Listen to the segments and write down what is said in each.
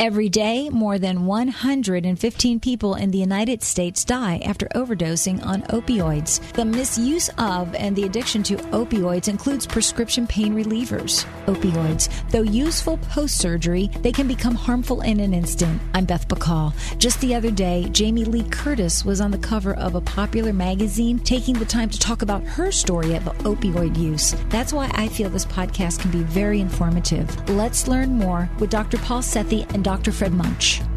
Every day, more than 115 people in the United States die after overdosing on opioids. The misuse of and the addiction to opioids includes prescription pain relievers. Opioids, though useful post surgery, they can become harmful in an instant. I'm Beth Bacall. Just the other day, Jamie Lee Curtis was on the cover of a popular magazine taking the time to talk about her story of opioid use. That's why I feel this podcast can be very informative. Let's learn more with Dr. Paul Sethi and Dr. Fred Muench.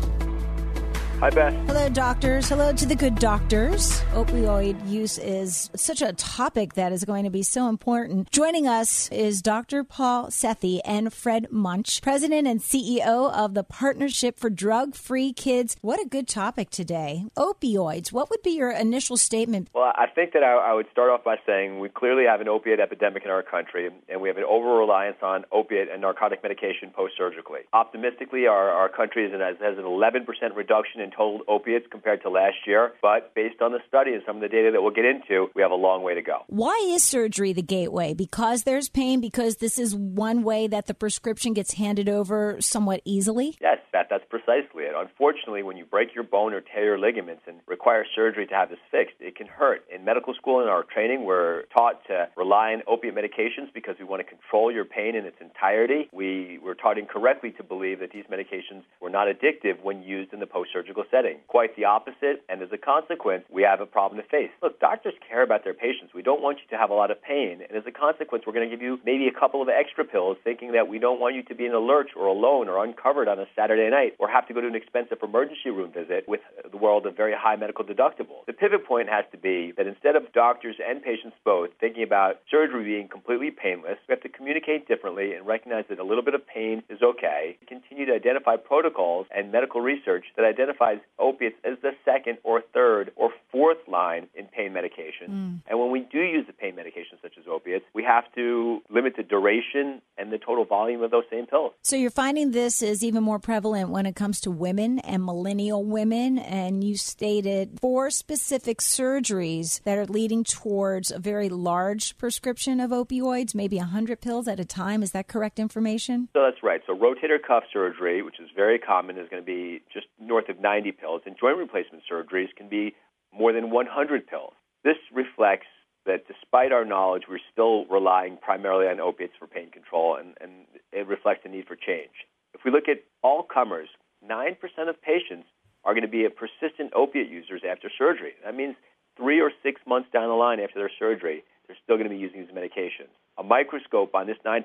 Hi, Beth. Hello, doctors. Hello to the good doctors. Opioid use is such a topic that is going to be so important. Joining us is Dr. Paul Sethi and Fred Muench, President and CEO of the Partnership for Drug Free Kids. What a good topic today. Opioids. What would be your initial statement? Well, I think that I, I would start off by saying we clearly have an opiate epidemic in our country, and we have an over reliance on opiate and narcotic medication post surgically. Optimistically, our, our country is an, has an 11% reduction in total opiates compared to last year. But based on the study and some of the data that we'll get into, we have a long way to go. Why is surgery the gateway? Because there's pain, because this is one way that the prescription gets handed over somewhat easily? Yes, that, that's precisely it. Unfortunately, when you break your bone or tear your ligaments and require surgery to have this fixed, it can hurt. In medical school and our training, we're taught to rely on opiate medications because we want to control your pain in its entirety. We were taught incorrectly to believe that these medications were not addictive when used in the post surgical setting. Quite the opposite, and as a consequence, we have a problem to face. Look, doctors care about their patients. We don't want you to have a lot of pain, and as a consequence, we're going to give you maybe a couple of extra pills, thinking that we don't want you to be in a lurch or alone or uncovered on a Saturday night or have to go to an expensive emergency room visit with the world of very high medical deductibles. The pivot point has to be that instead of doctors and patients both thinking about surgery being completely painless, we have to communicate differently and recognize that a little bit of pain is okay. Continue to identify protocols and medical research that identifies opiates as the second or third or fourth line in pain medication. Mm. And when we do use the pain medications such as opiates, we have to limit the duration and the total volume of those same pills. So you're finding this is even more prevalent when it comes to women and millennial women, and you stated four specific surgeries that are leading towards a very large prescription of opioids, maybe 100 pills at a time. Is that correct information? So that's right. So rotator cuff surgery, which is very common, is going to be just north of 90 pills, and joint replacement surgeries can be more than 100 pills. This reflects that despite our knowledge, we're still relying primarily on opiates for pain control, and, and it reflects the need for change. If we look at all comers, 9% of patients are going to be persistent opiate users after surgery. That means three or six months down the line after their surgery, they're still going to be using these medications. A microscope on this 9%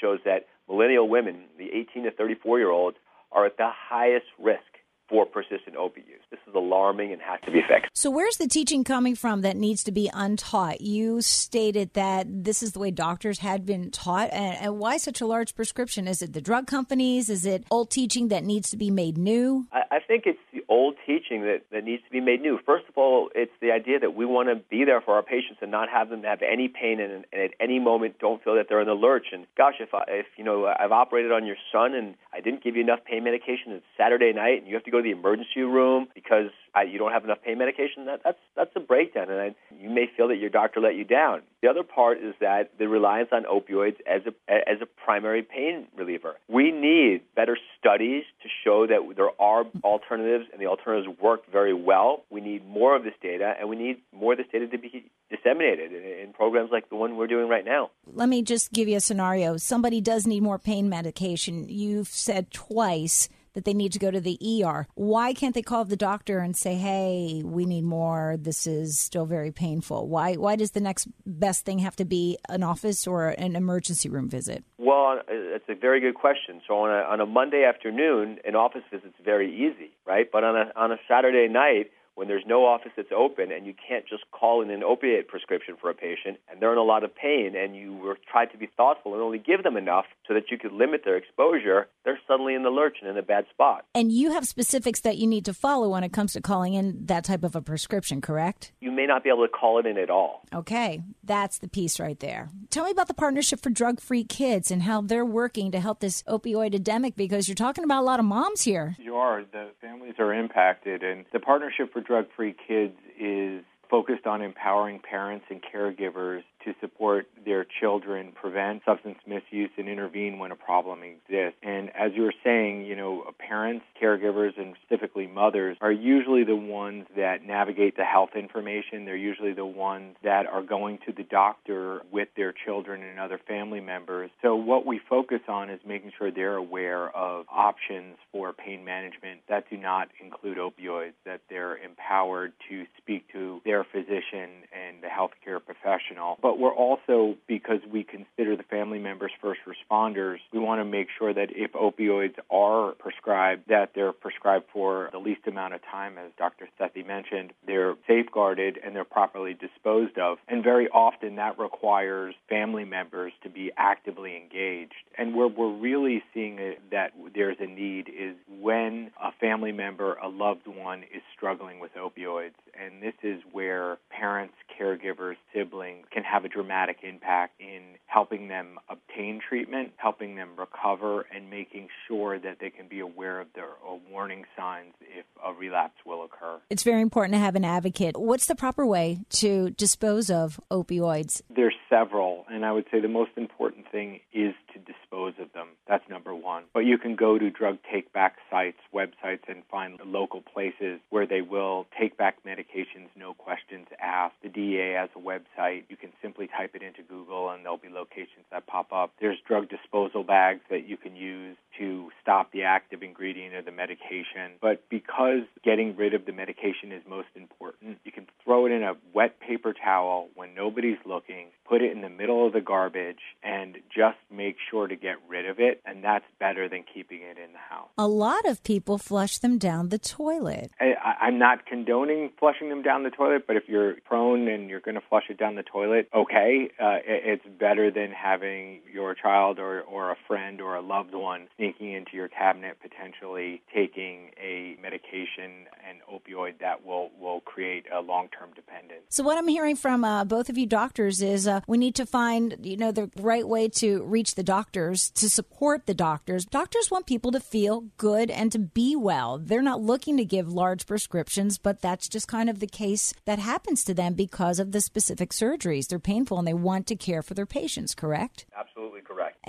shows that millennial women, the 18 to 34 year olds, are at the highest risk for persistent opiate use. This is alarming and has to be fixed. So, where's the teaching coming from that needs to be untaught? You stated that this is the way doctors had been taught, and, and why such a large prescription? Is it the drug companies? Is it old teaching that needs to be made new? I, I think it's old teaching that, that needs to be made new. First of all, it's the idea that we want to be there for our patients and not have them have any pain and, and at any moment don't feel that they're in the lurch. And gosh, if I, if you know I've operated on your son and I didn't give you enough pain medication, it's Saturday night and you have to go to the emergency room because I, you don't have enough pain medication, that, that's that's a breakdown, and I, you may feel that your doctor let you down. The other part is that the reliance on opioids as a as a primary pain reliever. We need better studies to show that there are alternatives, and the alternatives work very well. We need more of this data, and we need more of this data to be disseminated in, in programs like the one we're doing right now. Let me just give you a scenario. Somebody does need more pain medication. You've said twice that they need to go to the ER. Why can't they call the doctor and say, "Hey, we need more. This is still very painful." Why why does the next best thing have to be an office or an emergency room visit? Well, it's a very good question. So on a on a Monday afternoon, an office visit's very easy, right? But on a on a Saturday night, when there's no office that's open and you can't just call in an opiate prescription for a patient and they're in a lot of pain and you were tried to be thoughtful and only give them enough so that you could limit their exposure, they're suddenly in the lurch and in a bad spot. And you have specifics that you need to follow when it comes to calling in that type of a prescription, correct? You may not be able to call it in at all. Okay, that's the piece right there. Tell me about the Partnership for Drug Free Kids and how they're working to help this opioid epidemic because you're talking about a lot of moms here. You are. The families are impacted, and the Partnership for Drug Free Kids is focused on empowering parents and caregivers to support their children prevent substance misuse and intervene when a problem exists. And as you were saying, you know, parents, caregivers, and specifically mothers are usually the ones that navigate the health information. They're usually the ones that are going to the doctor with their children and other family members. So what we focus on is making sure they're aware of options for pain management that do not include opioids, that they're empowered to speak to their physician and the healthcare professional. But we're also, because we consider the family members first responders, we want to make sure that if opioids are prescribed, that they're prescribed for the least amount of time, as Dr. Sethi mentioned. They're safeguarded and they're properly disposed of. And very often that requires family members to be actively engaged. And where we're really seeing that there's a need is when a family member, a loved one, is struggling with opioids. And this is where parents, caregivers, siblings can have a dramatic impact in helping them obtain treatment, helping them recover, and making sure that they can be aware of their uh, warning signs if a relapse will occur. It's very important to have an advocate. What's the proper way to dispose of opioids? There's several, and I would say the most important thing is to dispose of them. That's number one. But you can go to drug take back sites, websites, and find local places where they will take back medications, no questions asked. The DEA has a website. You can simply type it into Google, and there'll be locations that pop up. There's drug disposal bags that you can use to stop the active ingredient of the medication. But because getting rid of the medication is most important, you can throw it in a wet paper towel when nobody's looking, put it in the middle of the garbage, and just make sure to get rid of it. And that's better than keeping it in the house. A lot of people flush them down the toilet. I, I'm not condoning flushing them down the toilet, but if you're prone and you're going to flush it down the toilet, okay, uh, it's better than having your child or, or a friend or a loved one sneaking into your cabinet, potentially taking a medication, opioid that will, will create a long term dependence. So, what I'm hearing from uh, both of you doctors is uh, we need to find you know the right way to reach the doctors to support the doctors. Doctors want people to feel good and to be well. They're not looking to give large prescriptions, but that's just kind of the case that happens to them because of the specific surgeries. They're painful and they want to care for their patients, correct? Absolutely.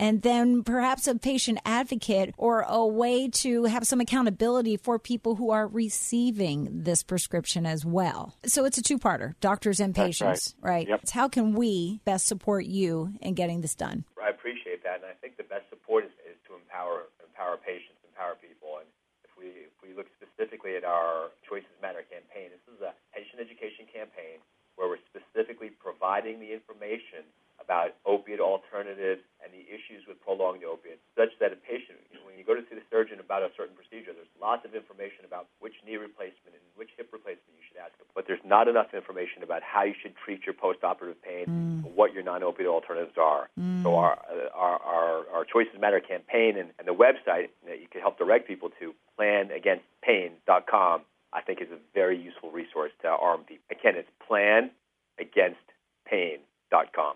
And then perhaps a patient advocate or a way to have some accountability for people who are receiving this prescription as well. So it's a two parter doctors and patients, right? right? Yep. It's how can we best support you in getting this done? I appreciate that, and I think the best support is, is to empower empower patients, empower people. And if we if we look specifically at our Choices Matter campaign, this is a patient education campaign where we're specifically providing the information about opiate alternatives issues with prolonged opiates, such that a patient, you know, when you go to see the surgeon about a certain procedure, there's lots of information about which knee replacement and which hip replacement you should ask. But there's not enough information about how you should treat your postoperative pain, Mm. what your non-opioid alternatives are. So our, our, our, our Choices Matter campaign and, and the website that you can help direct people to, planagainstpain.com, I think is a very useful resource to arm people. Again, it's planagainstpain.com.